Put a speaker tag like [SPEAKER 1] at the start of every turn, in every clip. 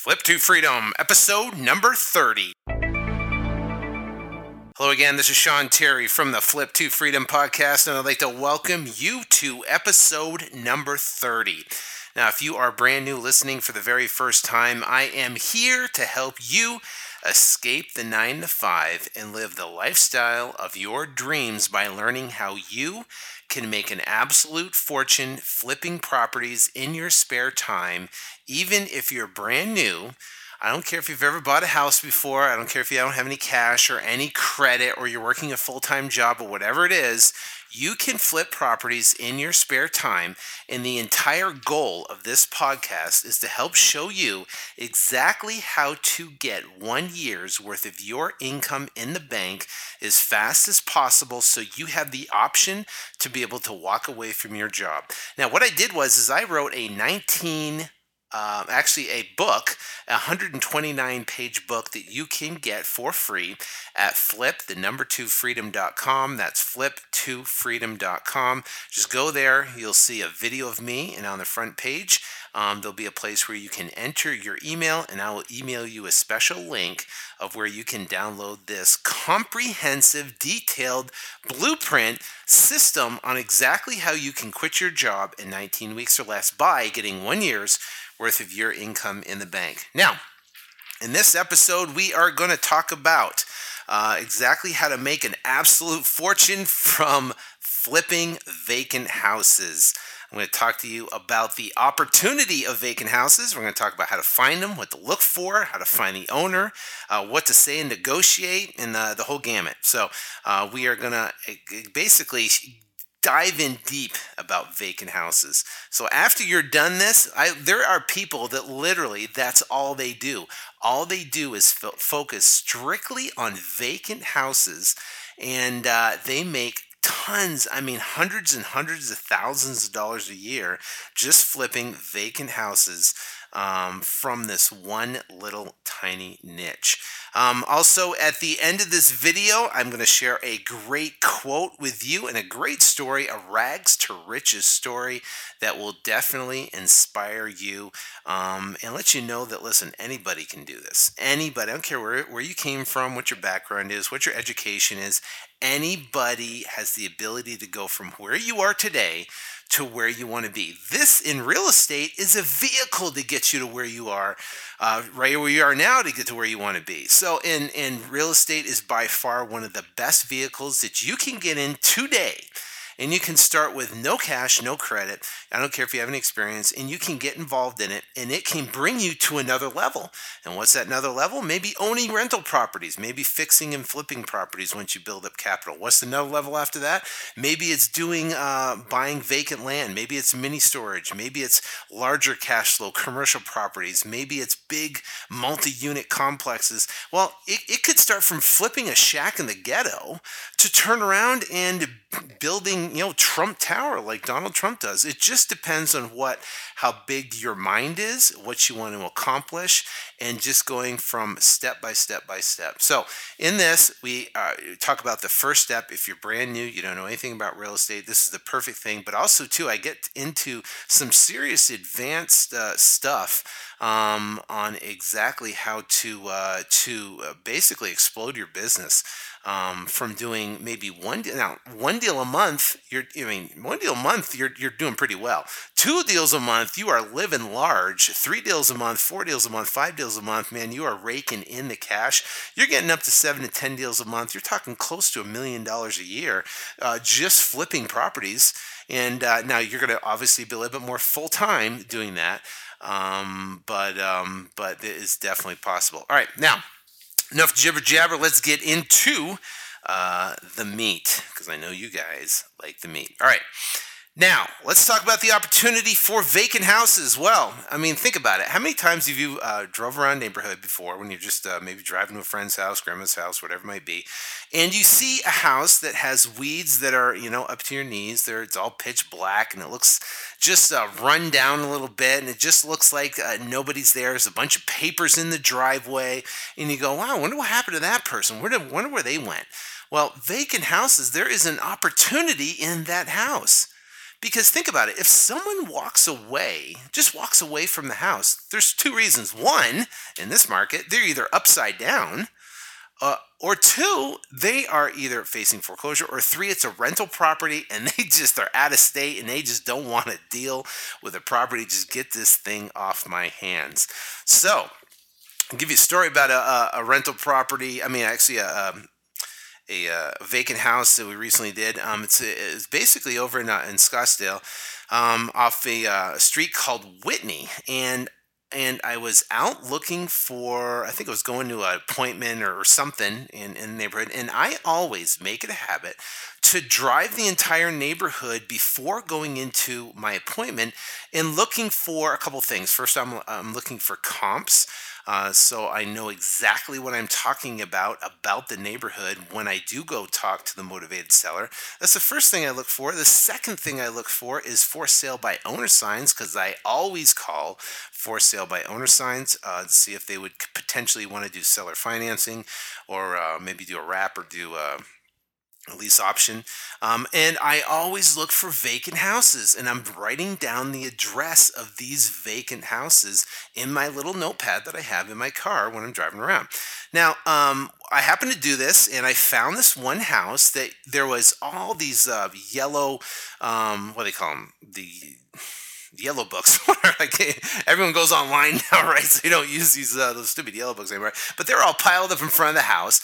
[SPEAKER 1] Flip to Freedom, episode number 30. Hello again, this is Sean Terry from the Flip to Freedom podcast, and I'd like to welcome you to episode number 30. Now, if you are brand new listening for the very first time, I am here to help you escape the 9 to 5 and live the lifestyle of your dreams by learning how you can make an absolute fortune flipping properties in your spare time, even if you're brand new. I don't care if you've ever bought a house before. I don't care if you don't have any cash or any credit or you're working a full time job or whatever it is. You can flip properties in your spare time. And the entire goal of this podcast is to help show you exactly how to get one year's worth of your income in the bank as fast as possible so you have the option to be able to walk away from your job. Now, what I did was is I wrote a 19 uh, actually a book, a 129 page book that you can get for free at flip, the number two freedom.com. That's flip2freedom.com. Just go there, you'll see a video of me, and on the front page, um, there'll be a place where you can enter your email, and I will email you a special link of where you can download this comprehensive, detailed blueprint system on exactly how you can quit your job in 19 weeks or less by getting one year's worth of your income in the bank. Now, in this episode, we are going to talk about uh, exactly how to make an absolute fortune from flipping vacant houses. I'm going to talk to you about the opportunity of vacant houses. We're going to talk about how to find them, what to look for, how to find the owner, uh, what to say and negotiate, and uh, the whole gamut. So, uh, we are going to eh, basically dive in deep about vacant houses. So after you're done this, I, there are people that literally that's all they do. All they do is fo- focus strictly on vacant houses, and uh, they make tons, I mean, hundreds and hundreds of thousands of dollars a year just flipping vacant houses um, from this one little tiny niche. Um, also, at the end of this video, I'm going to share a great quote with you and a great story, a rags to riches story that will definitely inspire you um, and let you know that, listen, anybody can do this. Anybody, I don't care where, where you came from, what your background is, what your education is, anybody has the ability to go from where you are today to where you want to be. This in real estate is a vehicle to get you to where you are, uh, right where you are now to get to where you want to be. So, in, in real estate is by far one of the best vehicles that you can get in today and you can start with no cash, no credit. I don't care if you have any experience, and you can get involved in it, and it can bring you to another level. And what's that another level? Maybe owning rental properties, maybe fixing and flipping properties once you build up capital. What's another level after that? Maybe it's doing uh, buying vacant land. Maybe it's mini storage. Maybe it's larger cash flow commercial properties. Maybe it's big multi-unit complexes. Well, it, it could start from flipping a shack in the ghetto to turn around and building, you know, Trump Tower like Donald Trump does. It just depends on what how big your mind is, what you want to accomplish, and just going from step by step by step. So, in this, we uh, talk about the first step. If you're brand new, you don't know anything about real estate, this is the perfect thing. But also, too, I get into some serious advanced uh, stuff um, on exactly how to uh, to uh, basically explode your business um, from doing maybe one deal. Now, one deal a month, you're, I mean, one deal a month, you're, you're doing pretty well. Two deals a month, you are living large. Three deals a month, four deals a month, five deals a month, man, you are raking in the cash. You're getting up to seven to 10 deals a month. You're talking close to a million dollars a year uh, just flipping properties. And uh, now you're going to obviously be a little bit more full time doing that. Um, but um, but it is definitely possible. All right, now enough jibber jabber. Let's get into uh, the meat because I know you guys like the meat. All right. Now, let's talk about the opportunity for vacant houses. Well, I mean, think about it. How many times have you uh, drove around neighborhood before when you're just uh, maybe driving to a friend's house, grandma's house, whatever it might be, and you see a house that has weeds that are, you know, up to your knees. There, it's all pitch black, and it looks just uh, run down a little bit, and it just looks like uh, nobody's there. There's a bunch of papers in the driveway, and you go, "Wow, I wonder what happened to that person. Where did, wonder where they went." Well, vacant houses, there is an opportunity in that house Because think about it if someone walks away, just walks away from the house, there's two reasons. One, in this market, they're either upside down, uh, or two, they are either facing foreclosure, or three, it's a rental property and they just are out of state and they just don't want to deal with the property. Just get this thing off my hands. So, I'll give you a story about a, a, a rental property. I mean, actually, a, um, a, uh, vacant house that we recently did. Um, it's, it's basically over in, uh, in Scottsdale um, off a uh, street called Whitney. And and I was out looking for, I think I was going to an appointment or something in, in the neighborhood. And I always make it a habit to drive the entire neighborhood before going into my appointment and looking for a couple things. First, I'm, I'm looking for comps. Uh, so I know exactly what I'm talking about about the neighborhood when I do go talk to the motivated seller. That's the first thing I look for. The second thing I look for is for sale by owner signs because I always call for sale by owner signs uh, to see if they would potentially want to do seller financing or uh, maybe do a wrap or do a uh, lease option. Um, and I always look for vacant houses, and I'm writing down the address of these vacant houses in my little notepad that I have in my car when I'm driving around. Now, um, I happened to do this, and I found this one house that there was all these uh, yellow, um, what do they call them? The yellow books. everyone goes online now, right? So you don't use these uh, those stupid yellow books anymore. But they're all piled up in front of the house.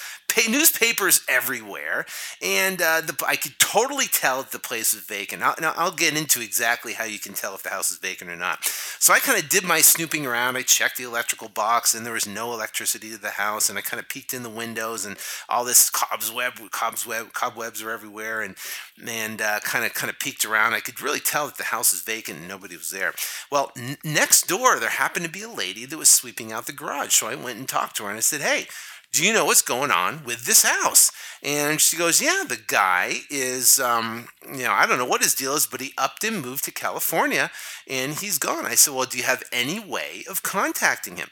[SPEAKER 1] Newspapers everywhere, and uh, the, I could totally tell the place was vacant. Now, now I'll get into exactly how you can tell if the house is vacant or not. So I kind of did my snooping around. I checked the electrical box, and there was no electricity to the house. And I kind of peeked in the windows, and all this cobweb, cobweb, cobwebs are everywhere, and and kind of kind of peeked around. I could really tell that the house was vacant and nobody was there. Well, n- next door there happened to be a lady that was sweeping out the garage, so I went and talked to her and I said, "Hey." Do you know what's going on with this house? And she goes, Yeah, the guy is, um, you know, I don't know what his deal is, but he upped and moved to California and he's gone. I said, Well, do you have any way of contacting him?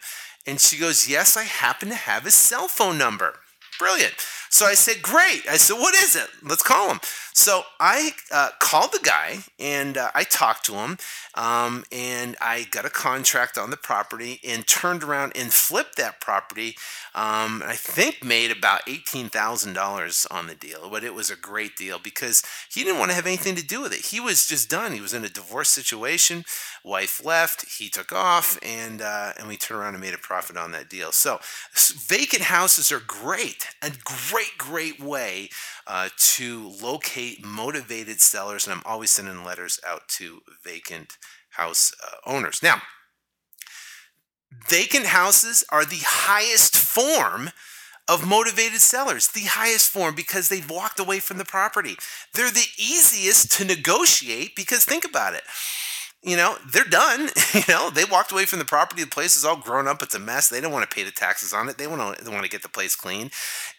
[SPEAKER 1] And she goes, Yes, I happen to have his cell phone number. Brilliant. So I said, Great. I said, What is it? Let's call him. So I uh, called the guy and uh, I talked to him um, and I got a contract on the property and turned around and flipped that property. Um, I think made about $18,000 on the deal, but it was a great deal because he didn't want to have anything to do with it. He was just done. He was in a divorce situation. Wife left. He took off and, uh, and we turned around and made a profit on that deal. So vacant houses are great. A great, great way uh, to locate motivated sellers, and I'm always sending letters out to vacant house uh, owners. Now, vacant houses are the highest form of motivated sellers, the highest form because they've walked away from the property. They're the easiest to negotiate because think about it you know, they're done. you know, they walked away from the property. The place is all grown up. It's a mess. They don't want to pay the taxes on it. They want to they want to get the place clean,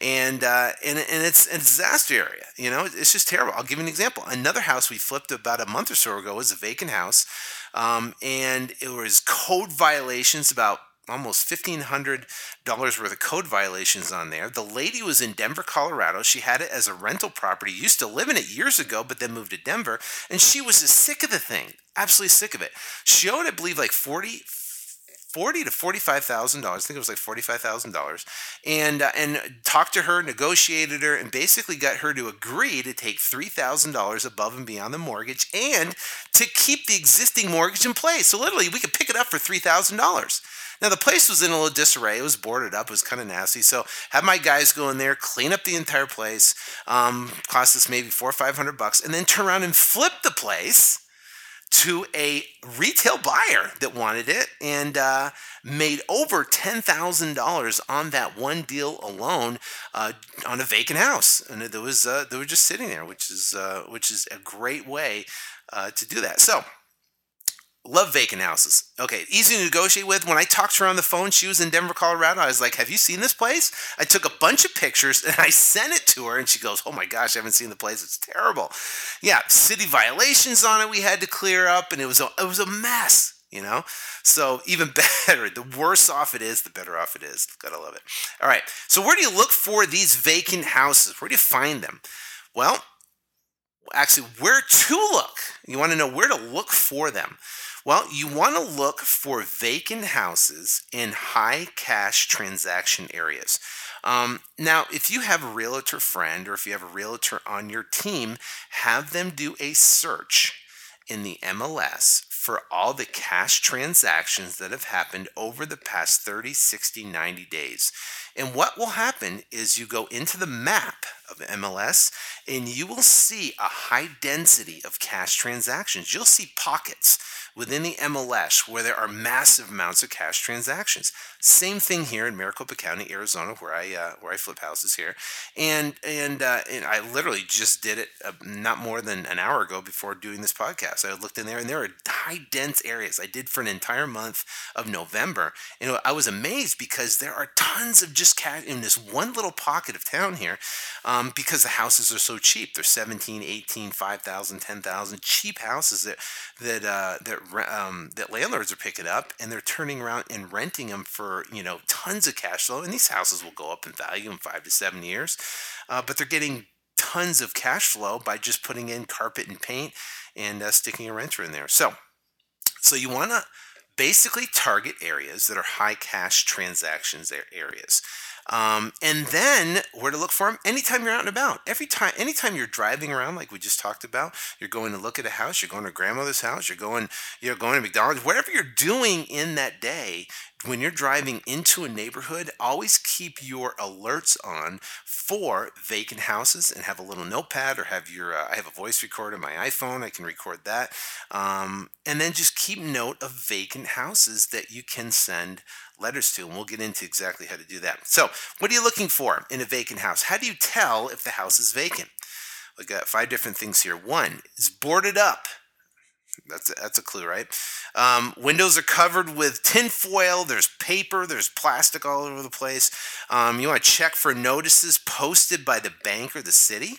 [SPEAKER 1] and uh, and and it's a disaster area. You know, it's just terrible. I'll give you an example. Another house we flipped about a month or so ago was a vacant house, um, and it was code violations about almost $1,500 worth of code violations on there. The lady was in Denver, Colorado. She had it as a rental property, used to live in it years ago, but then moved to Denver. And she was sick of the thing, absolutely sick of it. She owed, I believe, like 40, forty to forty-five thousand dollars. I think it was like forty-five thousand dollars, and uh, and talked to her, negotiated her, and basically got her to agree to take three thousand dollars above and beyond the mortgage, and to keep the existing mortgage in place. So literally, we could pick it up for three thousand dollars. Now the place was in a little disarray. It was boarded up. It was kind of nasty. So have my guys go in there, clean up the entire place. Um, cost us maybe four or five hundred bucks, and then turn around and flip the place to a retail buyer that wanted it and uh, made over $10,000 on that one deal alone uh, on a vacant house. And there was, uh, they were just sitting there, which is, uh, which is a great way uh, to do that. So Love vacant houses. Okay, easy to negotiate with. When I talked to her on the phone, she was in Denver, Colorado. I was like, Have you seen this place? I took a bunch of pictures and I sent it to her, and she goes, Oh my gosh, I haven't seen the place. It's terrible. Yeah, city violations on it we had to clear up, and it was a, it was a mess, you know? So even better, the worse off it is, the better off it is. Gotta love it. All right, so where do you look for these vacant houses? Where do you find them? Well, actually, where to look. You want to know where to look for them. Well, you want to look for vacant houses in high cash transaction areas. Um, now, if you have a realtor friend or if you have a realtor on your team, have them do a search in the MLS for all the cash transactions that have happened over the past 30, 60, 90 days. And what will happen is you go into the map of MLS and you will see a high density of cash transactions. You'll see pockets within the MLS where there are massive amounts of cash transactions. Same thing here in Maricopa County, Arizona, where I uh, where I flip houses here, and and uh, and I literally just did it uh, not more than an hour ago before doing this podcast. I looked in there, and there are high dense areas. I did for an entire month of November, and I was amazed because there are tons of just cash in this one little pocket of town here, um, because the houses are so cheap. They're 17, 18, 5,000, 10,000 cheap houses that that uh, that um, that landlords are picking up and they're turning around and renting them for you know tons of cash flow. And these houses will go up in value in five to seven years, uh, but they're getting tons of cash flow by just putting in carpet and paint and uh, sticking a renter in there. So, so you want to basically target areas that are high cash transactions areas. Um, and then where to look for them? Anytime you're out and about. Every time, anytime you're driving around, like we just talked about, you're going to look at a house, you're going to grandmother's house, you're going, you're going to McDonald's, whatever you're doing in that day, when you're driving into a neighborhood, always keep your alerts on for vacant houses and have a little notepad or have your, uh, I have a voice recorder, on my iPhone, I can record that. Um, and then just keep note of vacant houses that you can send letters to, and we'll get into exactly how to do that. So, what are you looking for in a vacant house? How do you tell if the house is vacant? We got five different things here. One is boarded up. That's a, that's a clue, right? Um, windows are covered with tin foil. There's paper. There's plastic all over the place. Um, you want to check for notices posted by the bank or the city.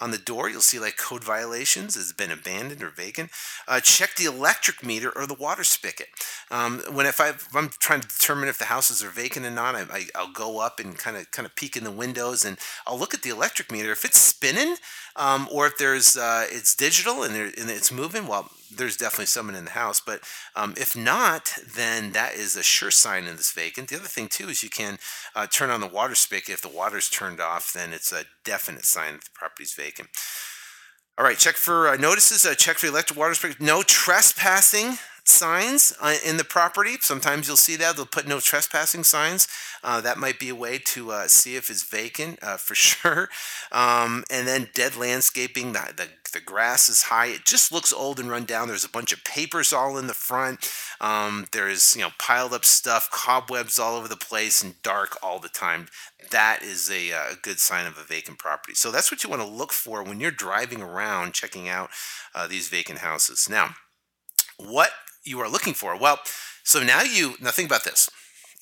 [SPEAKER 1] On the door, you'll see like code violations has been abandoned or vacant. Uh, check the electric meter or the water spigot. Um, when if, I, am trying to determine if the houses are vacant or not, I, will go up and kind of kind of peek in the windows and I'll look at the electric meter. If it's spinning um, or if there's uh, it's digital and, and, it's moving, well, there's definitely someone in the house. But um, if not, then that is a sure sign in this vacant. The other thing too is you can uh, turn on the water spigot. If the water's turned off, then it's a definite sign that the property's vacant. All right, check for uh, notices. Uh, check for electric water spigot. No trespassing signs uh, in the property. Sometimes you'll see that they'll put no trespassing signs. Uh, that might be a way to uh, see if it's vacant uh, for sure. Um, and then dead landscaping. The, the, the grass is high. It just looks old and run down. There's a bunch of papers all in the front. Um, there's you know piled up stuff, cobwebs all over the place, and dark all the time. That is a, uh, a good sign of a vacant property. So that's what you want to look for when you're driving around checking out uh, these vacant houses. Now, what you are looking for. Well, so now you now think about this.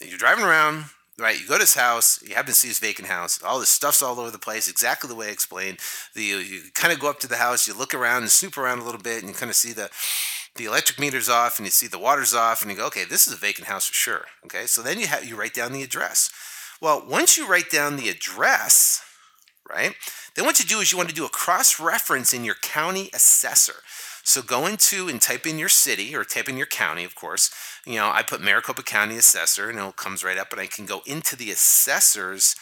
[SPEAKER 1] You're driving around, right? You go to his house, you happen to see his vacant house. All this stuff's all over the place, exactly the way I explained. The, you, you kind of go up to the house, you look around and snoop around a little bit, and you kind of see the the electric meter's off, and you see the water's off, and you go, okay, this is a vacant house for sure. Okay, so then you have you write down the address. Well, once you write down the address, right? Then what you do is you want to do a cross reference in your county assessor. So go into and type in your city or type in your county, of course. You know, I put Maricopa County Assessor and it comes right up, and I can go into the assessor's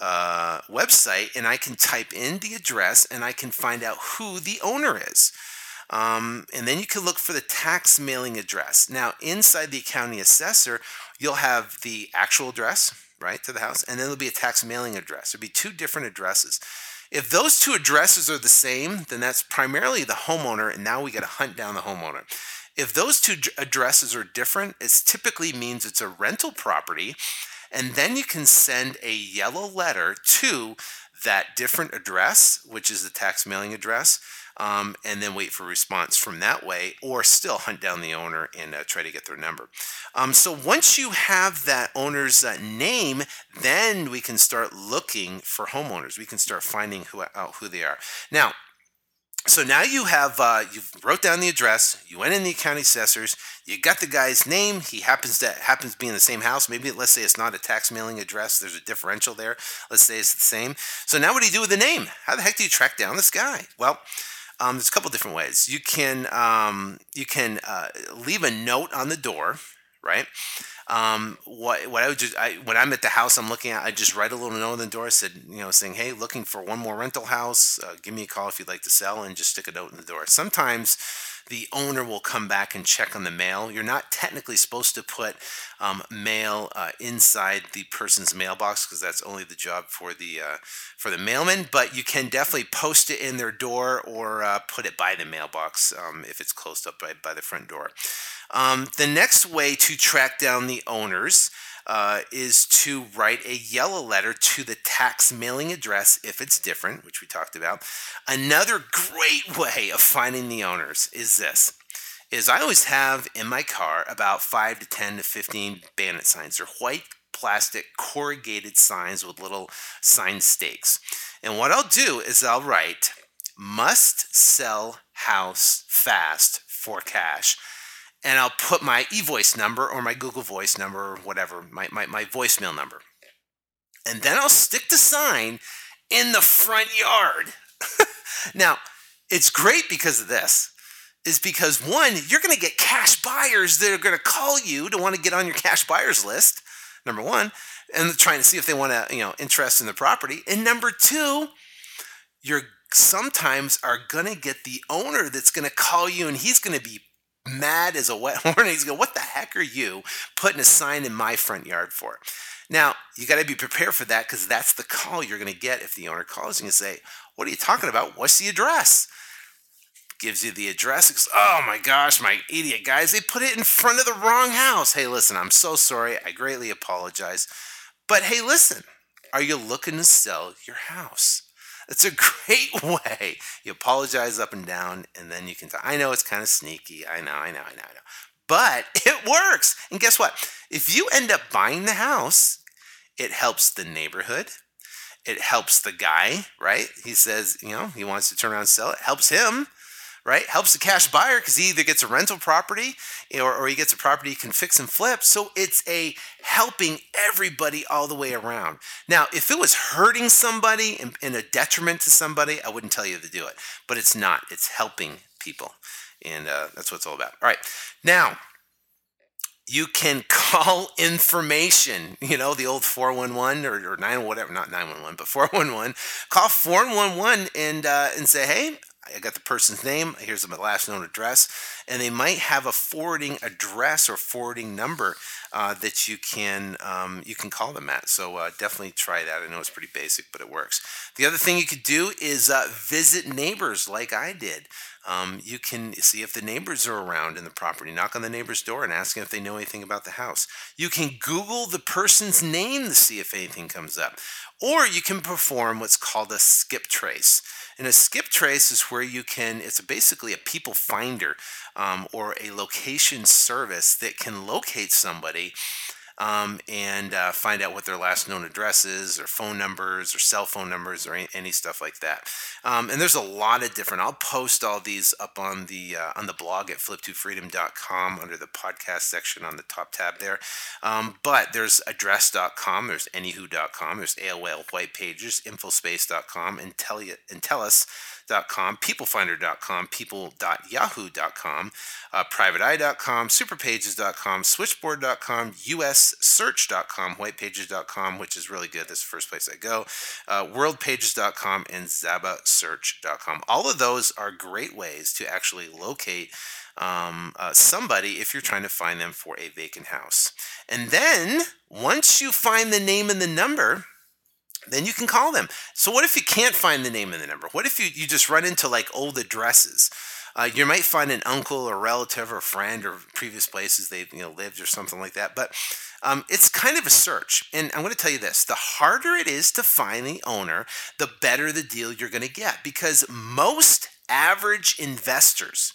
[SPEAKER 1] uh, website and I can type in the address and I can find out who the owner is. Um, and then you can look for the tax mailing address. Now, inside the county assessor, you'll have the actual address, right, to the house, and then there'll be a tax mailing address. There'll be two different addresses. If those two addresses are the same, then that's primarily the homeowner, and now we got to hunt down the homeowner. If those two addresses are different, it typically means it's a rental property, and then you can send a yellow letter to that different address, which is the tax mailing address, um, and then wait for response from that way, or still hunt down the owner and uh, try to get their number. Um, so once you have that owner's uh, name, then we can start looking for homeowners. We can start finding who, out who they are. Now, so now you have uh, you wrote down the address. You went in the county assessors. You got the guy's name. He happens to happens to be in the same house. Maybe let's say it's not a tax mailing address. There's a differential there. Let's say it's the same. So now what do you do with the name? How the heck do you track down this guy? Well, Um, there's a couple different ways. You can um, you can uh, leave a note on the door, right? Um, what what I would just I, when I'm at the house I'm looking at, I just write a little note on the door, said you know saying, hey, looking for one more rental house. Uh, give me a call if you'd like to sell, and just stick a note in the door. Sometimes the owner will come back and check on the mail. You're not technically supposed to put um, mail uh, inside the person's mailbox because that's only the job for the uh, for the mailman. But you can definitely post it in their door or uh, put it by the mailbox um, if it's closed up by, by the front door. Um, the next way to track down the owners uh, is to write a yellow letter to the tax mailing address if it's different, which we talked about. Another great way of finding the owners is this is I always have in my car about 5 to 10 to 15 bandit signs. They're white plastic corrugated signs with little sign stakes. And what I'll do is I'll write must sell house fast for cash and I'll put my eVoice number or my Google Voice number or whatever, my, my, my voicemail number. And then I'll stick the sign in the front yard. now, it's great because of this. Is because one, you're going to get cash buyers that are going to call you to want to get on your cash buyers list. Number one, and trying to see if they want to, you know, interest in the property. And number two, you're sometimes are going to get the owner that's going to call you and he's going to be mad as a wet hornet. He's going, What the heck are you putting a sign in my front yard for? Now, you got to be prepared for that because that's the call you're going to get if the owner calls you and say, What are you talking about? What's the address? Gives you the address. Oh my gosh, my idiot guys, they put it in front of the wrong house. Hey, listen, I'm so sorry. I greatly apologize. But hey, listen, are you looking to sell your house? It's a great way. You apologize up and down, and then you can. I know it's kind of sneaky. I know, I know, I know, I know. But it works. And guess what? If you end up buying the house, it helps the neighborhood. It helps the guy, right? He says, you know, he wants to turn around and sell it. Helps him right? Helps the cash buyer because he either gets a rental property or, or he gets a property he can fix and flip. So it's a helping everybody all the way around. Now, if it was hurting somebody and, and a detriment to somebody, I wouldn't tell you to do it. But it's not. It's helping people. And uh, that's what it's all about. All right. Now, you can call information, you know, the old 411 or, or 9, whatever, not 911, but 411. Call 411 and, uh, and say, hey, I got the person's name. Here's my last known address, and they might have a forwarding address or forwarding number uh, that you can um, you can call them at. So uh, definitely try that. I know it's pretty basic, but it works. The other thing you could do is uh, visit neighbors, like I did. Um, you can see if the neighbors are around in the property. Knock on the neighbor's door and ask them if they know anything about the house. You can Google the person's name to see if anything comes up, or you can perform what's called a skip trace. And a skip trace is where you can, it's basically a people finder um, or a location service that can locate somebody um, and uh, find out what their last known address is, or phone numbers, or cell phone numbers, or any, any stuff like that. Um, and there's a lot of different. I'll post all these up on the uh, on the blog at flip2freedom.com under the podcast section on the top tab there. Um, but there's address.com, there's anywho.com, there's AOL white pages, infospace.com, and tell you and tell us peoplefinder.com, peoplefinder.com, people.yahoo.com, uh, privateeye.com, superpages.com, switchboard.com, ussearch.com, whitepages.com, which is really good. That's the first place I go, uh, worldpages.com, and zabasearch.com. All of those are great ways to actually locate um, uh, somebody if you're trying to find them for a vacant house. And then once you find the name and the number, then you can call them. So what if you can't find the name and the number? What if you, you just run into like old addresses? Uh, you might find an uncle or relative or friend or previous places they you know lived or something like that. But um, it's kind of a search. And I'm going to tell you this: the harder it is to find the owner, the better the deal you're going to get. Because most average investors,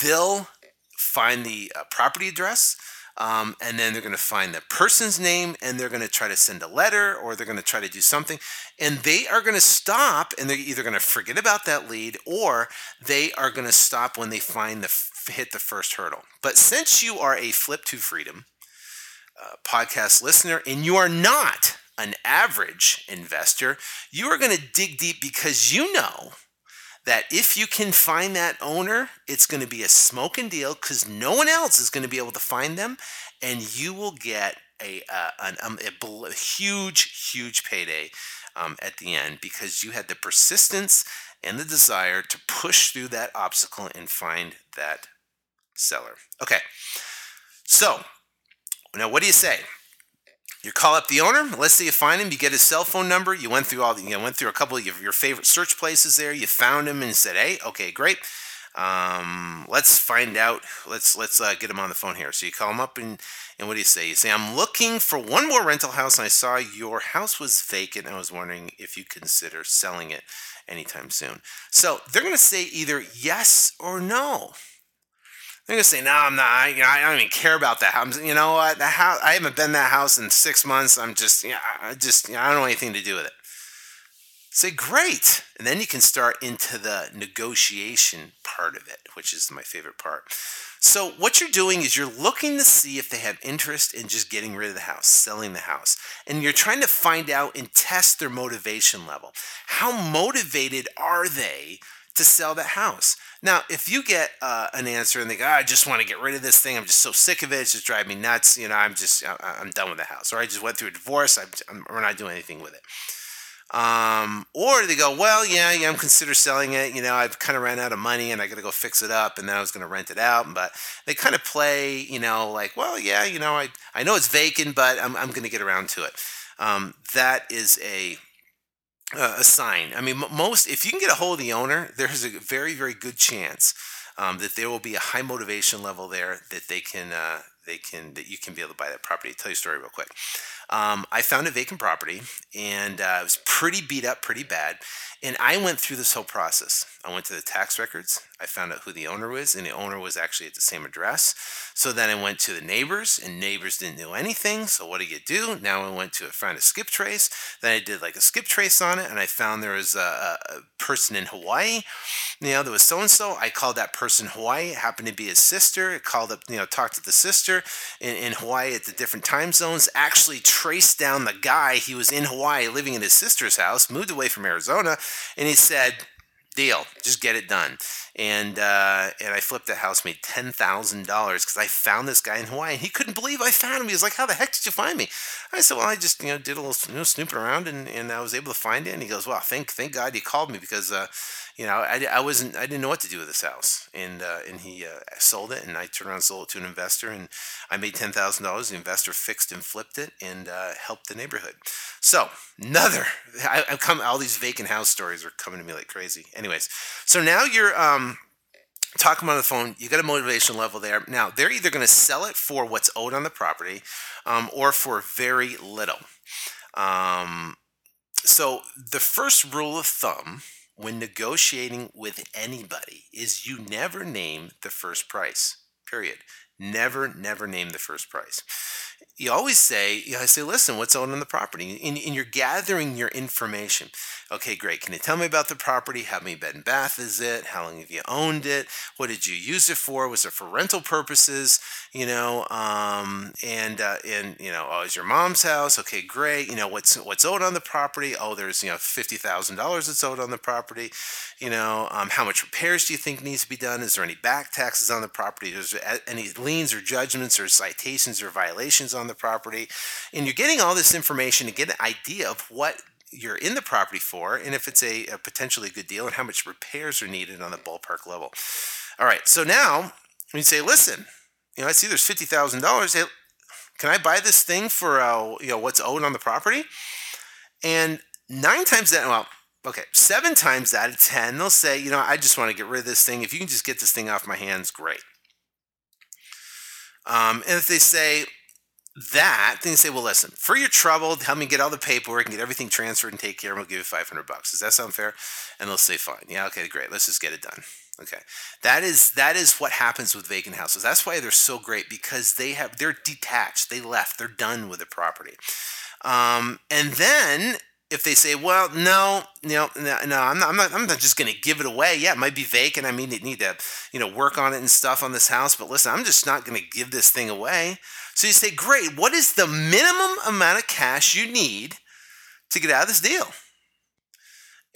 [SPEAKER 1] they'll find the uh, property address um, and then they're going to find the person's name and they're going to try to send a letter or they're going to try to do something. And they are going to stop and they're either going to forget about that lead or they are going to stop when they find the hit the first hurdle. But since you are a Flip to Freedom uh, podcast listener and you are not an average investor, you are going to dig deep because you know that if you can find that owner, it's going to be a smoking deal because no one else is going to be able to find them, and you will get a, uh, an, um, a, a, huge, huge payday um, at the end because you had the persistence and the desire to push through that obstacle and find that seller. Okay, so now what do you say? You call up the owner. Let's say you find him. You get his cell phone number. You went through all. The, you know, went through a couple of your, your favorite search places there. You found him and said, "Hey, okay, great. Um, let's find out. Let's let's uh, get him on the phone here." So you call him up and and what do you say? You say, "I'm looking for one more rental house, and I saw your house was vacant. I was wondering if you consider selling it anytime soon." So they're going to say either yes or no. They're gonna say, "No, I'm not. I, you know, I don't even care about that house. You know what? The house. I haven't been that house in six months. I'm just, yeah, I just, you know, I don't want anything to do with it." Say, "Great," and then you can start into the negotiation part of it, which is my favorite part. So what you're doing is you're looking to see if they have interest in just getting rid of the house, selling the house. And you're trying to find out and test their motivation level. How motivated are they to sell that house. Now, if you get uh, an answer and they go, I just want to get rid of this thing. I'm just so sick of it. It's just driving me nuts. You know, I'm just, I'm done with the house. Or I just went through a divorce. I'm, I'm we're not doing anything with it. Um, or they go, well, yeah, yeah, I'm consider selling it. You know, I've kind of ran out of money and I got to go fix it up and then I was going to rent it out. But they kind of play, you know, like, well, yeah, you know, I, I know it's vacant, but I'm, I'm going to get around to it. Um, that is a uh, a sign. I mean, most if you can get a hold of the owner, there's a very very good chance um, that there will be a high motivation level there that they can uh, they can that you can be able to buy that property. I'll tell you a story real quick. Um, I found a vacant property and uh, it was pretty beat up, pretty bad. And I went through this whole process. I went to the tax records. I found out who the owner was, and the owner was actually at the same address. So then I went to the neighbors, and neighbors didn't know anything. So what do you do? Now I went to a skip trace. Then I did like a skip trace on it, and I found there was a, a person in Hawaii. You know, there was so and so. I called that person Hawaii. It happened to be his sister. I called up, you know, talked to the sister in, in Hawaii at the different time zones. Actually traced down the guy. He was in Hawaii living in his sister's house, moved away from Arizona, and he said, deal just get it done. And uh, and i flipped the house made $10000 because i found this guy in hawaii and he couldn't believe i found him. He was like how the heck did you find me i said well i just you know did a little you know, snooping around and, and i was able to find it and he goes well thank thank god he called me because uh, you know, I, I wasn't, I didn't know what to do with this house, and uh, and he uh, sold it, and I turned around and sold it to an investor, and I made ten thousand dollars. The investor fixed and flipped it, and uh, helped the neighborhood. So another, I, I come, all these vacant house stories are coming to me like crazy. Anyways, so now you're um, talking on the phone. You got a motivation level there. Now they're either going to sell it for what's owed on the property, um, or for very little. Um, so the first rule of thumb when negotiating with anybody is you never name the first price. Period. Never, never name the first price you always say, you know, I say, listen, what's owned on the property? And, and, you're gathering your information. Okay, great. Can you tell me about the property? How many bed and bath is it? How long have you owned it? What did you use it for? Was it for rental purposes? You know, um, and uh, and you know, oh, is your mom's house? Okay, great. You know, what's what's owed on the property? Oh, there's you know fifty thousand dollars that's owed on the property. You know, um, how much repairs do you think needs to be done? Is there any back taxes on the property? Is there any liens or judgments or citations or violations on the property. And you're getting all this information to get an idea of what you're in the property for and if it's a, a potentially good deal and how much repairs are needed on the ballpark level. All right, so now you say, listen, you know, I see there's fifty thousand dollars. Can I buy this thing for uh, you know what's owed on the property? And nine times that, well, okay, seven times out of ten, they'll say, you know, I just want to get rid of this thing. If you can just get this thing off my hands, great. Um, and if they say, that, then you say, well, listen, for your trouble, help me get all the paperwork and get everything transferred and take care, and we'll give you 500 bucks. Does that sound fair? And they'll say, fine. Yeah, okay, great. Let's just get it done. Okay, that is that is what happens with vacant houses. That's why they're so great because they have they're detached. They left. They're done with the property. Um, and then if they say, well, no, no, no, no I'm not, I'm not, I'm not just going to give it away. Yeah, it might be vacant. I mean, it need to, you know, work on it and stuff on this house. But listen, I'm just not going to give this thing away. So you say, great, what is the minimum amount of cash you need to get out of this deal?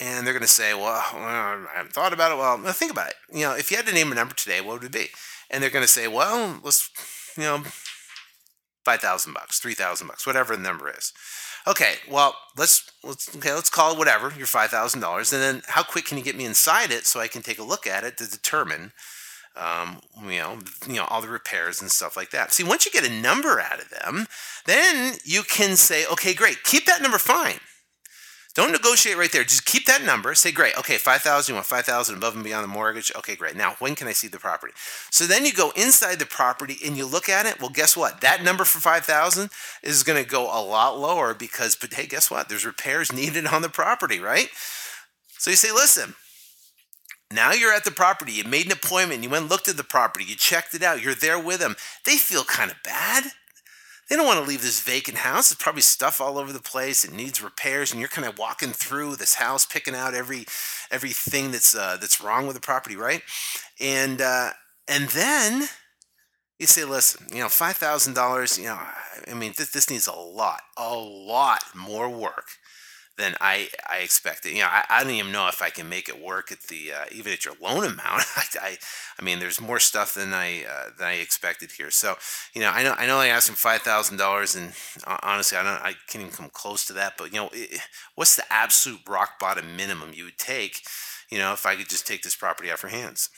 [SPEAKER 1] and they're going to say, well, I haven't thought about it. Well, think about it. You know, if you had to name a number today, what would it be? And they're going to say, well, let's, you know, five thousand bucks, three thousand bucks, whatever the number is. Okay, well, let's let's okay, let's call it whatever your five thousand dollars, and then how quick can you get me inside it so I can take a look at it to determine, um, you know, you know all the repairs and stuff like that. See, once you get a number out of them, then you can say, okay, great, keep that number fine. Don't negotiate right there. Just keep that number. Say, great. Okay, 5000 You want 5000 above and beyond the mortgage? Okay, great. Now, when can I see the property? So then you go inside the property and you look at it. Well, guess what? That number for 5000 is going to go a lot lower because, but hey, guess what? There's repairs needed on the property, right? So you say, listen, now you're at the property. You made an appointment. You went and looked at the property. You checked it out. You're there with them. They feel kind of bad they don't want to leave this vacant house. There's probably stuff all over the place. It needs repairs, and you're kind of walking through this house, picking out every everything that's uh, that's wrong with the property, right? And uh, and then you say, listen, you know, five thousand dollars. You know, I mean, this this needs a lot, a lot more work than I I expected. You know, I, I don't even know if I can make it work at the uh, even at your loan amount. I, I, I mean, there's more stuff than I uh, than I expected here. So, you know, I know I know I asked him five thousand dollars, and uh, honestly, I don't I can't even come close to that. But you know, it, what's the absolute rock bottom minimum you would take? You know, if I could just take this property off your hands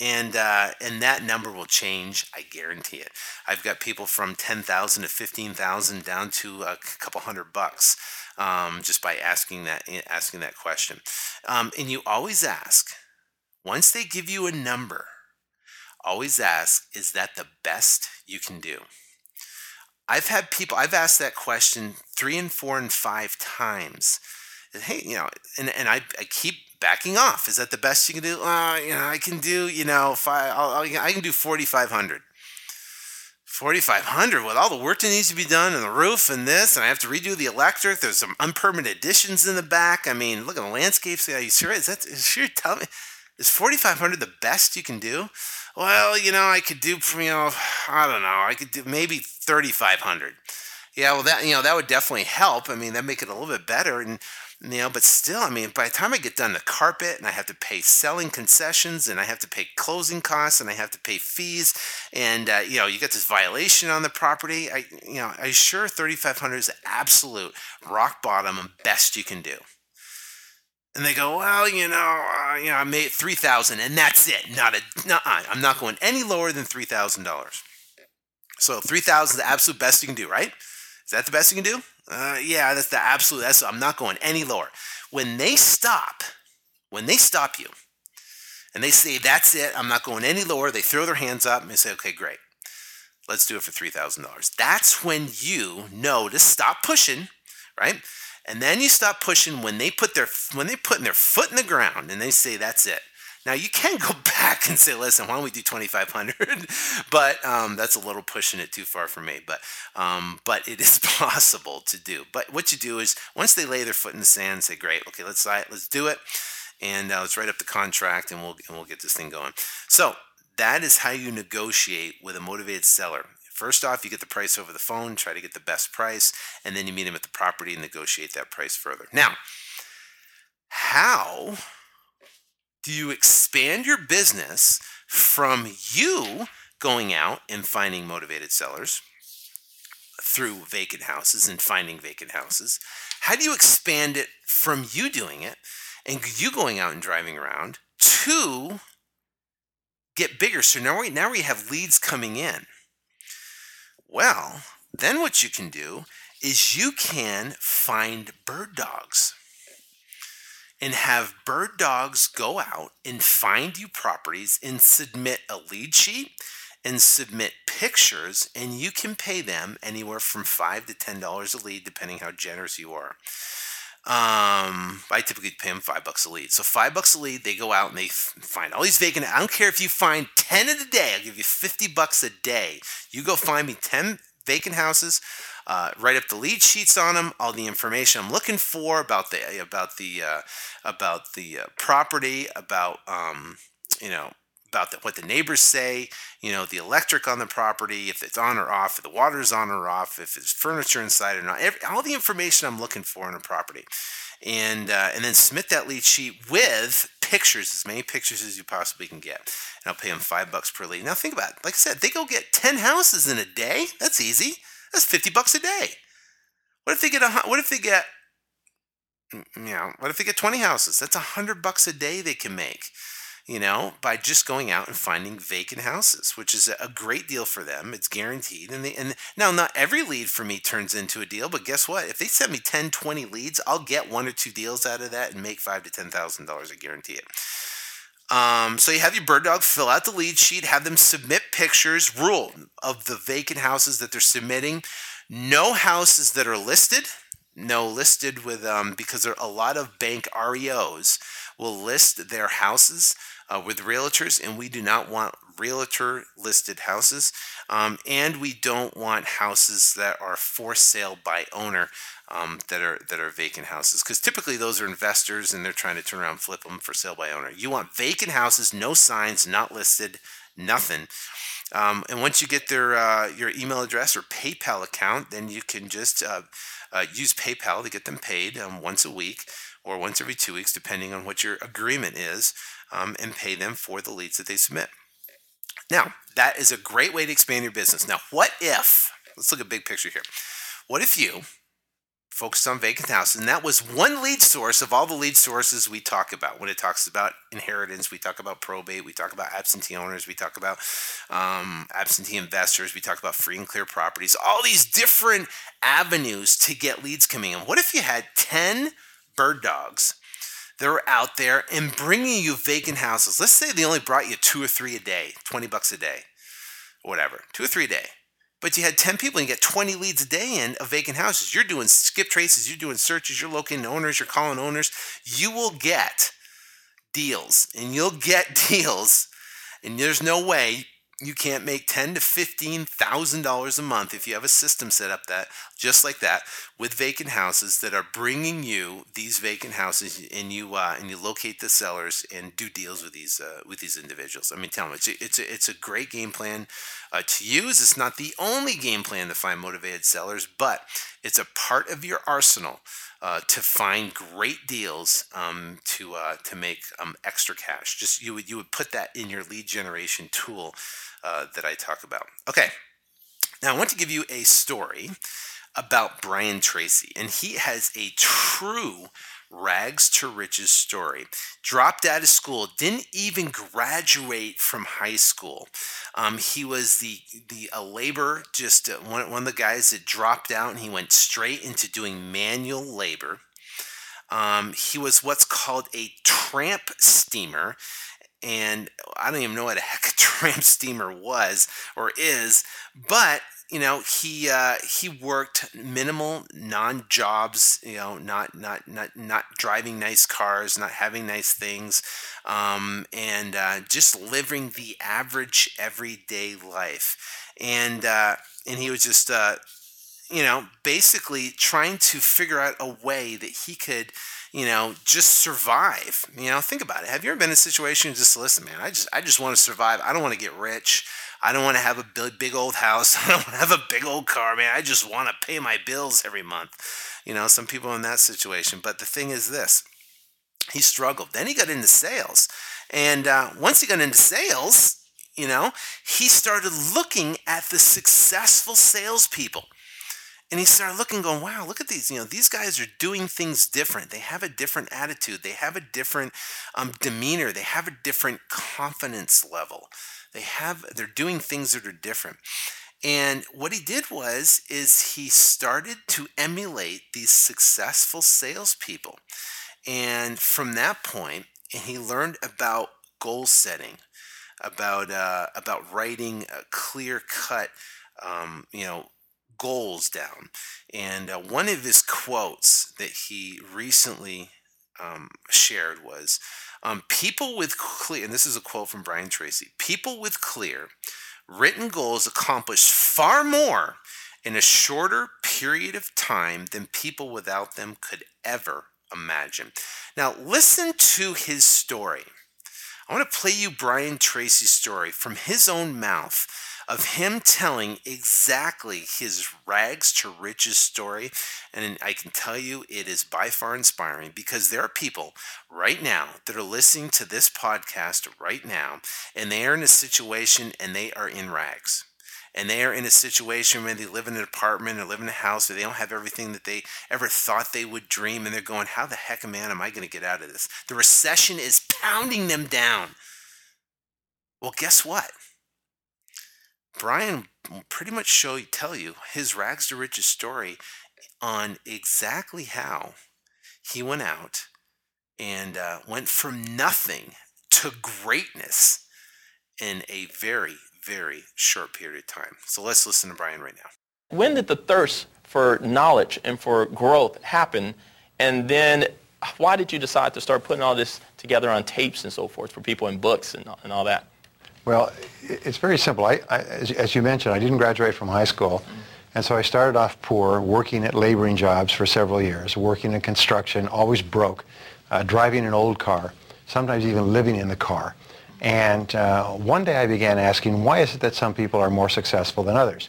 [SPEAKER 1] and uh, and that number will change. I guarantee it. I've got people from ten thousand to fifteen thousand down to a couple hundred bucks um, just by asking that asking that question. Um, and you always ask once they give you a number. Always ask, is that the best you can do? I've had people. I've asked that question three and four and five times. Hey, you know, and, and I, I keep backing off. Is that the best you can do? Uh, you know, I can do, you know, five, I'll, I'll, I can do 4,500. 4,500 with all the work that needs to be done and the roof and this, and I have to redo the electric. There's some unpermitted additions in the back. I mean, look at the landscapes. Are you sure? Is that, is sure, tell me, is 4,500 the best you can do? Well, you know, I could do, you know, I don't know, I could do maybe 3,500. Yeah, well, that, you know, that would definitely help. I mean, that make it a little bit better. And, you know, but still, I mean, by the time I get done the carpet and I have to pay selling concessions and I have to pay closing costs and I have to pay fees and uh, you know, you get this violation on the property. I, you know, I sure 3,500 is absolute rock bottom and best you can do. And they go, well, you know, uh, you know, I made 3,000 and that's it. Not a, no, I'm not going any lower than $3,000. So 3,000 is the absolute best you can do, right? Is that the best you can do? Uh, yeah, that's the absolute. That's I'm not going any lower. When they stop, when they stop you, and they say that's it, I'm not going any lower. They throw their hands up and they say, okay, great, let's do it for three thousand dollars. That's when you know to stop pushing, right? And then you stop pushing when they put their when they put their foot in the ground and they say that's it. Now you can go back and say, listen, why don't we do 2,500? but um, that's a little pushing it too far for me. But um, but it is possible to do. But what you do is once they lay their foot in the sand, say, great, okay, let's let's do it, and uh, let's write up the contract, and we'll and we'll get this thing going. So that is how you negotiate with a motivated seller. First off, you get the price over the phone, try to get the best price, and then you meet them at the property and negotiate that price further. Now, how do you expand your business from you going out and finding motivated sellers through vacant houses and finding vacant houses? How do you expand it from you doing it and you going out and driving around to get bigger? So now we now we have leads coming in. Well, then what you can do is you can find bird dogs and have bird dogs go out and find you properties and submit a lead sheet and submit pictures and you can pay them anywhere from five to ten dollars a lead depending how generous you are um, I typically pay them five bucks a lead. So five bucks a lead, they go out and they f- find all these vacant. I don't care if you find ten in a day. I'll give you fifty bucks a day. You go find me ten vacant houses uh, write up the lead sheets on them, all the information I'm looking for about the about the uh, about the uh, property, about um, you know about the, what the neighbors say, you know, the electric on the property, if it's on or off, if the water's on or off, if it's furniture inside or not, every, all the information I'm looking for in a property. And, uh, and then submit that lead sheet with pictures, as many pictures as you possibly can get. And I'll pay them five bucks per lead. Now think about it. Like I said, they go get 10 houses in a day. That's easy. That's 50 bucks a day. What if they get a, what if they get, mm, you know, what if they get 20 houses? That's a hundred bucks a day they can make you know, by just going out and finding vacant houses, which is a great deal for them. It's guaranteed. And they, and now not every lead for me turns into a deal, but guess what? If they send me 10, 20 leads, I'll get one or two deals out of that and make five to ten thousand dollars. I guarantee it. Um, so you have your bird dog fill out the lead sheet, have them submit pictures, rule of the vacant houses that they're submitting. No houses that are listed, no listed with um, because there are a lot of bank REOs will list their houses uh, with realtors, and we do not want realtor listed houses. Um, and we don't want houses that are for sale by owner um, that are that are vacant houses because typically those are investors and they're trying to turn around flip them for sale by owner. You want vacant houses, no signs, not listed, nothing. Um, and once you get their uh, your email address or PayPal account, then you can just uh, uh, use PayPal to get them paid um, once a week or once every two weeks, depending on what your agreement is, um, and pay them for the leads that they submit. Now, that is a great way to expand your business. Now, what if, let's look at big picture here. What if you focused on vacant houses, and that was one lead source of all the lead sources we talk about. When it talks about inheritance, we talk about probate, we talk about absentee owners, we talk about um, absentee investors, we talk about free and clear properties, all these different avenues to get leads coming in. What if you had 10 bird dogs that are out there and bringing you vacant houses. Let's say they only brought you two or three a day, 20 bucks a day, whatever, two or three a day. But you had 10 people and you get 20 leads a day in of vacant houses. You're doing skip traces, you're doing searches, you're locating owners, you're calling owners. You will get deals and you'll get deals. And there's no way you can't make ten to fifteen thousand dollars a month if you have a system set up that just like that with vacant houses that are bringing you these vacant houses and you uh, and you locate the sellers and do deals with these uh, with these individuals. I mean, tell them it's a, it's a, it's a great game plan uh, to use. It's not the only game plan to find motivated sellers, but it's a part of your arsenal uh, to find great deals um, to uh, to make um, extra cash. Just you would you would put that in your lead generation tool uh, that I talk about. Okay, now I want to give you a story about Brian Tracy, and he has a true rags to riches story. Dropped out of school, didn't even graduate from high school. Um, he was the the a labor, just uh, one, one of the guys that dropped out, and he went straight into doing manual labor. Um, he was what's called a tramp steamer. And I don't even know what a heck a tramp steamer was or is, but you know he uh, he worked minimal non jobs you know not not not not driving nice cars not having nice things um, and uh, just living the average everyday life and uh, and he was just uh, you know basically trying to figure out a way that he could you know, just survive. You know, think about it. Have you ever been in a situation just listen, man, I just I just want to survive. I don't want to get rich. I don't want to have a big, big old house. I don't want to have a big old car, man. I just want to pay my bills every month. You know, some people in that situation. But the thing is this he struggled. Then he got into sales. And uh, once he got into sales, you know, he started looking at the successful salespeople. And he started looking, going, wow, look at these. You know, these guys are doing things different. They have a different attitude. They have a different um, demeanor. They have a different confidence level. They have they're doing things that are different. And what he did was is he started to emulate these successful salespeople. And from that point, he learned about goal setting, about uh, about writing a clear cut, um, you know, goals down. And uh, one of his quotes that he recently um, shared was, um, people with clear, and this is a quote from Brian Tracy people with clear written goals accomplish far more in a shorter period of time than people without them could ever imagine. Now, listen to his story. I want to play you Brian Tracy's story from his own mouth of him telling exactly his rags to riches story. And I can tell you it is by far inspiring because there are people right now that are listening to this podcast right now, and they are in a situation and they are in rags. And they are in a situation where they live in an apartment or live in a house where they don't have everything that they ever thought they would dream and they're going how the heck man am i going to get out of this? The recession is pounding them down. Well guess what brian pretty much show tell you his rags to riches story on exactly how he went out and uh, went from nothing to greatness in a very very short period of time. So let's listen to Brian right now.
[SPEAKER 2] When did the thirst for knowledge and for growth happen? And then why did you decide to start putting all this together on tapes and so forth for people in books and, and all that?
[SPEAKER 3] Well, it's very simple. I, I, as, you mentioned, I didn't graduate from high school. And so I started off poor, working at laboring jobs for several years, working in construction, always broke, uh, driving an old car, sometimes even living in the car. And uh, one day I began asking, why is it that some people are more successful than others?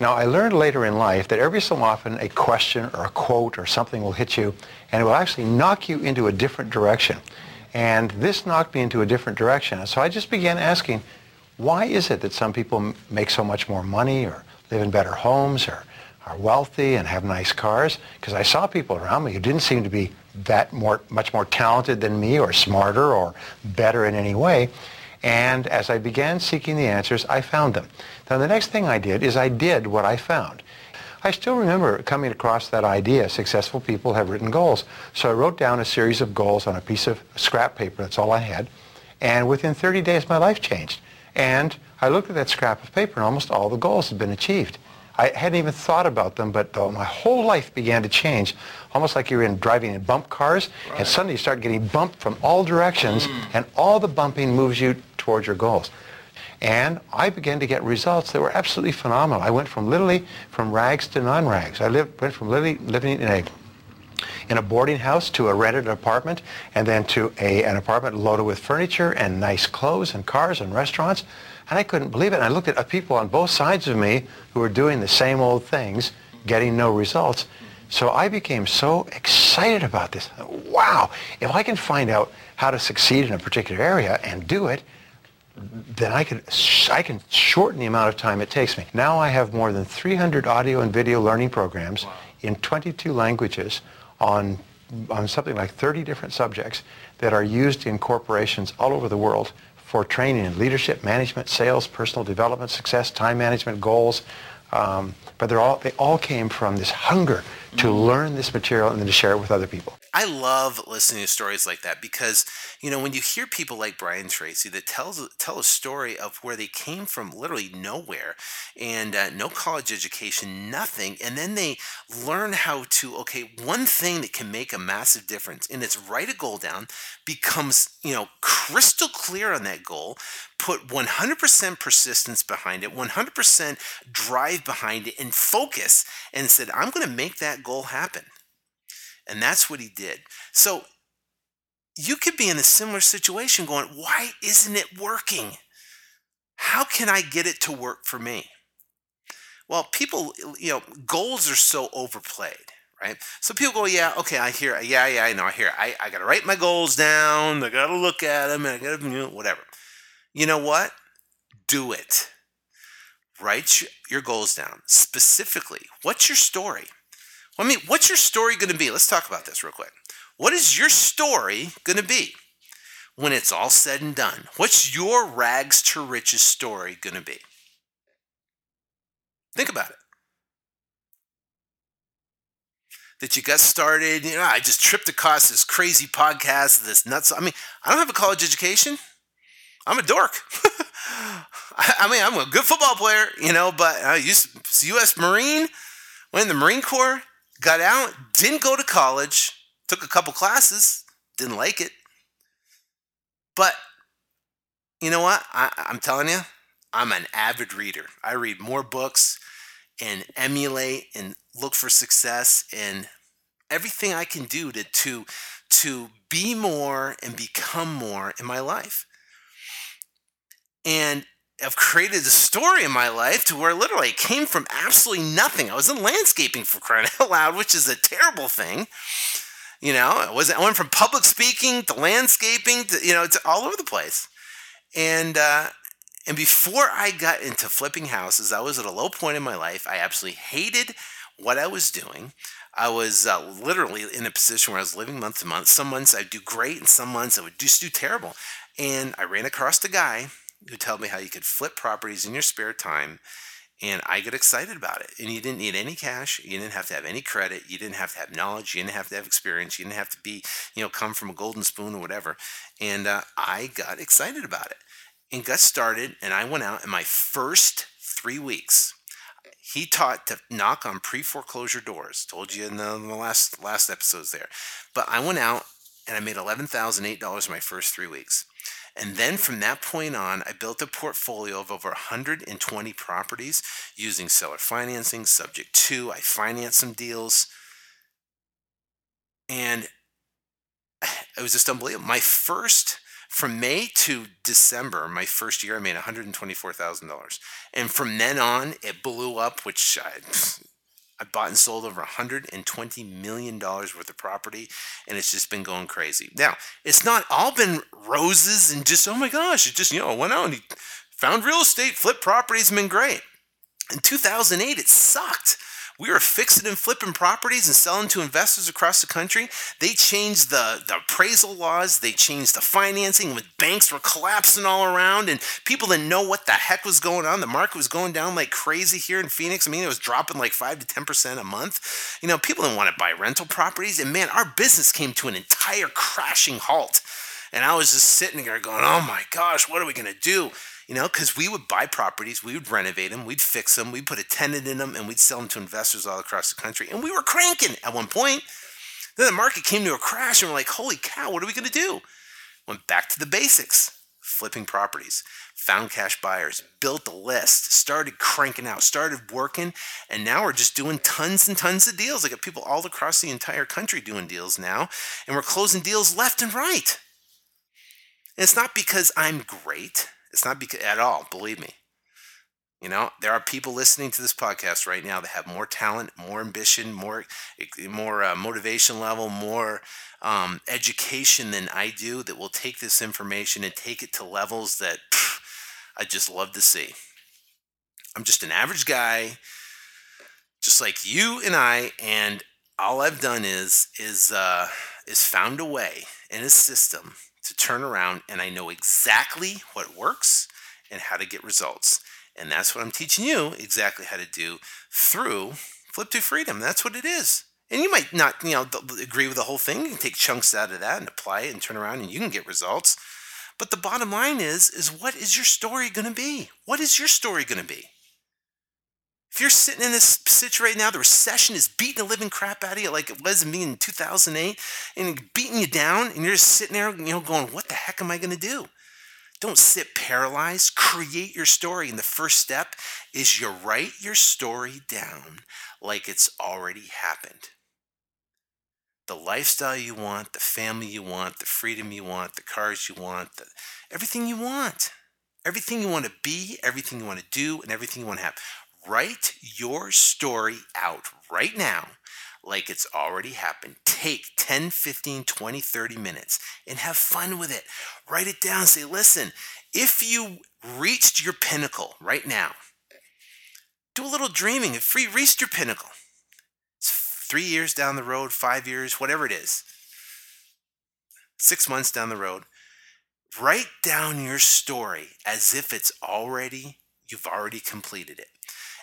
[SPEAKER 3] Now, I learned later in life that every so often a question or a quote or something will hit you, and it will actually knock you into a different direction. And this knocked me into a different direction. So I just began asking, why is it that some people make so much more money or live in better homes or are wealthy and have nice cars? Because I saw people around me who didn't seem to be that more, much more talented than me or smarter or better in any way. And as I began seeking the answers, I found them. Now the next thing I did is I did what I found. I still remember coming across that idea, successful people have written goals. So I wrote down a series of goals on a piece of scrap paper, that's all I had. And within 30 days, my life changed. And I looked at that scrap of paper and almost all the goals had been achieved. I hadn't even thought about them, but uh, my whole life began to change, almost like you're in driving in bump cars, right. and suddenly you start getting bumped from all directions, mm. and all the bumping moves you towards your goals. And I began to get results that were absolutely phenomenal. I went from literally from rags to non-rags. I lived, went from literally living in a in a boarding house to a rented apartment and then to a, an apartment loaded with furniture and nice clothes and cars and restaurants. And I couldn't believe it. And I looked at people on both sides of me who were doing the same old things, getting no results. So I became so excited about this. Wow, if I can find out how to succeed in a particular area and do it, then I can, I can shorten the amount of time it takes me. Now I have more than 300 audio and video learning programs wow. in 22 languages on, on something like 30 different subjects that are used in corporations all over the world for training in leadership, management, sales, personal development, success, time management, goals. Um, but they're all, they all came from this hunger to learn this material and then to share it with other people.
[SPEAKER 1] I love listening to stories like that because you know when you hear people like Brian Tracy that tells tell a story of where they came from literally nowhere and uh, no college education, nothing, and then they learn how to okay one thing that can make a massive difference and it's write a goal down becomes you know crystal clear on that goal, put 100% persistence behind it, 100% drive behind it, and focus, and said I'm going to make that goal happen. And that's what he did. So you could be in a similar situation going, why isn't it working? How can I get it to work for me? Well, people, you know, goals are so overplayed, right? So people go, yeah, okay, I hear, yeah, yeah, I know, I hear, I, I got to write my goals down, I got to look at them, and I got to, you know, whatever. You know what? Do it. Write your goals down. Specifically, what's your story? I mean, what's your story going to be? Let's talk about this real quick. What is your story going to be when it's all said and done? What's your rags to riches story going to be? Think about it. That you got started, you know, I just tripped across this crazy podcast, this nuts. I mean, I don't have a college education. I'm a dork. I mean, I'm a good football player, you know, but I used to, U.S. Marine, went in the Marine Corps got out, didn't go to college, took a couple classes, didn't like it. But you know what? I, I'm telling you, I'm an avid reader. I read more books and emulate and look for success and everything I can do to to to be more and become more in my life. And I've created a story in my life to where literally I came from absolutely nothing. I was in landscaping for crying out loud, which is a terrible thing. You know, I was I went from public speaking to landscaping to you know to all over the place. And uh, and before I got into flipping houses, I was at a low point in my life. I absolutely hated what I was doing. I was uh, literally in a position where I was living month to month. Some months I'd do great, and some months I would just do terrible. And I ran across a guy who told me how you could flip properties in your spare time. And I get excited about it. And you didn't need any cash. You didn't have to have any credit. You didn't have to have knowledge. You didn't have to have experience. You didn't have to be, you know, come from a golden spoon or whatever. And uh, I got excited about it and got started. And I went out in my first three weeks. He taught to knock on pre foreclosure doors. Told you in the, in the last last episodes there. But I went out and I made eleven thousand eight dollars in my first three weeks. And then from that point on, I built a portfolio of over 120 properties using seller financing, subject to. I financed some deals. And it was just unbelievable. My first, from May to December, my first year, I made $124,000. And from then on, it blew up, which I, I bought and sold over $120 million worth of property, and it's just been going crazy. Now, it's not all been roses and just, oh my gosh, it just, you know, went out and he found real estate, flipped properties, and been great. In 2008, it sucked. We were fixing and flipping properties and selling to investors across the country. They changed the, the appraisal laws, they changed the financing, with banks were collapsing all around, and people didn't know what the heck was going on. The market was going down like crazy here in Phoenix. I mean, it was dropping like 5 to 10% a month. You know, people didn't want to buy rental properties, and man, our business came to an entire crashing halt. And I was just sitting there going, oh my gosh, what are we going to do? You know, because we would buy properties, we would renovate them, we'd fix them, we'd put a tenant in them, and we'd sell them to investors all across the country. And we were cranking at one point. Then the market came to a crash, and we're like, holy cow, what are we going to do? Went back to the basics flipping properties, found cash buyers, built a list, started cranking out, started working, and now we're just doing tons and tons of deals. I got people all across the entire country doing deals now, and we're closing deals left and right. And it's not because I'm great. It's not because at all, believe me. You know, there are people listening to this podcast right now that have more talent, more ambition, more more uh, motivation level, more um, education than I do that will take this information and take it to levels that I just love to see. I'm just an average guy, just like you and I, and all I've done is is uh, is found a way in a system to turn around and I know exactly what works and how to get results. And that's what I'm teaching you exactly how to do through Flip to Freedom. That's what it is. And you might not, you know, agree with the whole thing. You can take chunks out of that and apply it and turn around and you can get results. But the bottom line is, is what is your story going to be? What is your story going to be? If you're sitting in this situation right now, the recession is beating the living crap out of you like it was me in 2008 and beating you down, and you're just sitting there, you know, going, what the heck am I going to do? Don't sit paralyzed. Create your story. And the first step is you write your story down like it's already happened. The lifestyle you want, the family you want, the freedom you want, the cars you want, the, everything you want. Everything you want to be, everything you want to do, and everything you want to have. Write your story out right now like it's already happened. Take 10, 15, 20, 30 minutes and have fun with it. Write it down. Say, listen, if you reached your pinnacle right now, do a little dreaming. If you reached your pinnacle, it's three years down the road, five years, whatever it is, six months down the road, write down your story as if it's already, you've already completed it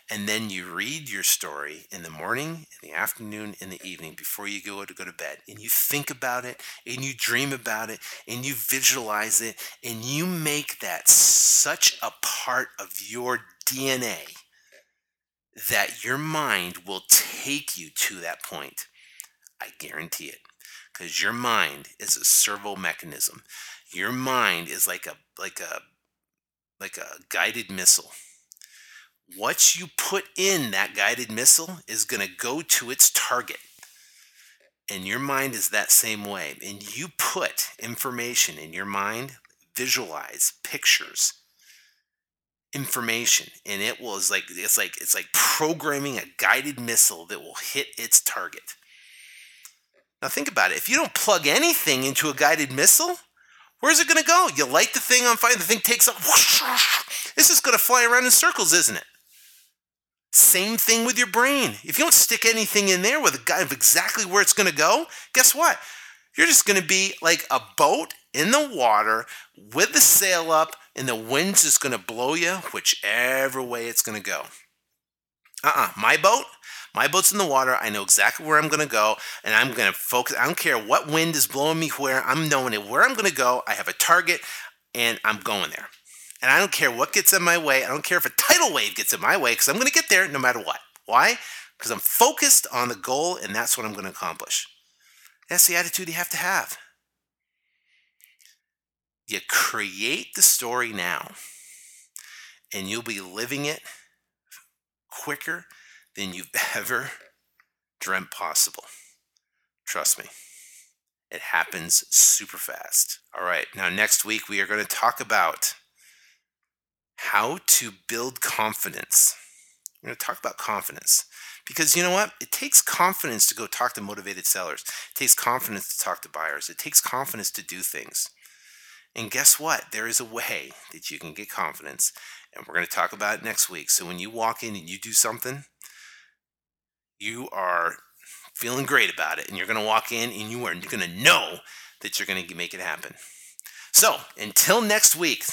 [SPEAKER 1] and then you read your story in the morning, in the afternoon, in the evening before you go to go to bed. And you think about it, and you dream about it, and you visualize it, and you make that such a part of your DNA that your mind will take you to that point. I guarantee it. Because your mind is a servo mechanism. Your mind is like a like a like a guided missile what you put in that guided missile is going to go to its target. and your mind is that same way, and you put information in your mind, visualize pictures, information, and it was like it's like it's like programming a guided missile that will hit its target. Now think about it. If you don't plug anything into a guided missile, where's it going to go? You light the thing on fire, the thing takes off. This is going to fly around in circles, isn't it? Same thing with your brain. If you don't stick anything in there with a guide of exactly where it's going to go, guess what? You're just going to be like a boat in the water with the sail up, and the wind's just going to blow you whichever way it's going to go. Uh uh My boat, my boat's in the water. I know exactly where I'm going to go, and I'm going to focus. I don't care what wind is blowing me where. I'm knowing it where I'm going to go. I have a target, and I'm going there. And I don't care what gets in my way. I don't care if a tidal wave gets in my way because I'm going to get there no matter what. Why? Because I'm focused on the goal, and that's what I'm going to accomplish. That's the attitude you have to have. You create the story now, and you'll be living it quicker than you've ever dreamt possible. Trust me, it happens super fast. All right, now next week we are going to talk about how to build confidence. We're going to talk about confidence because you know what? It takes confidence to go talk to motivated sellers, it takes confidence to talk to buyers, it takes confidence to do things. And guess what? There is a way that you can get confidence, and we're going to talk about it next week. So when you walk in and you do something, you are feeling great about it, and you're going to walk in and you are going to know that you're going to make it happen. So until next week,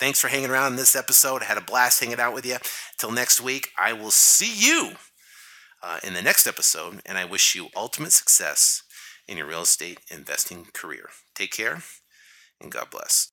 [SPEAKER 1] thanks for hanging around in this episode. I had a blast hanging out with you. Till next week, I will see you uh, in the next episode, and I wish you ultimate success in your real estate investing career. Take care, and God bless.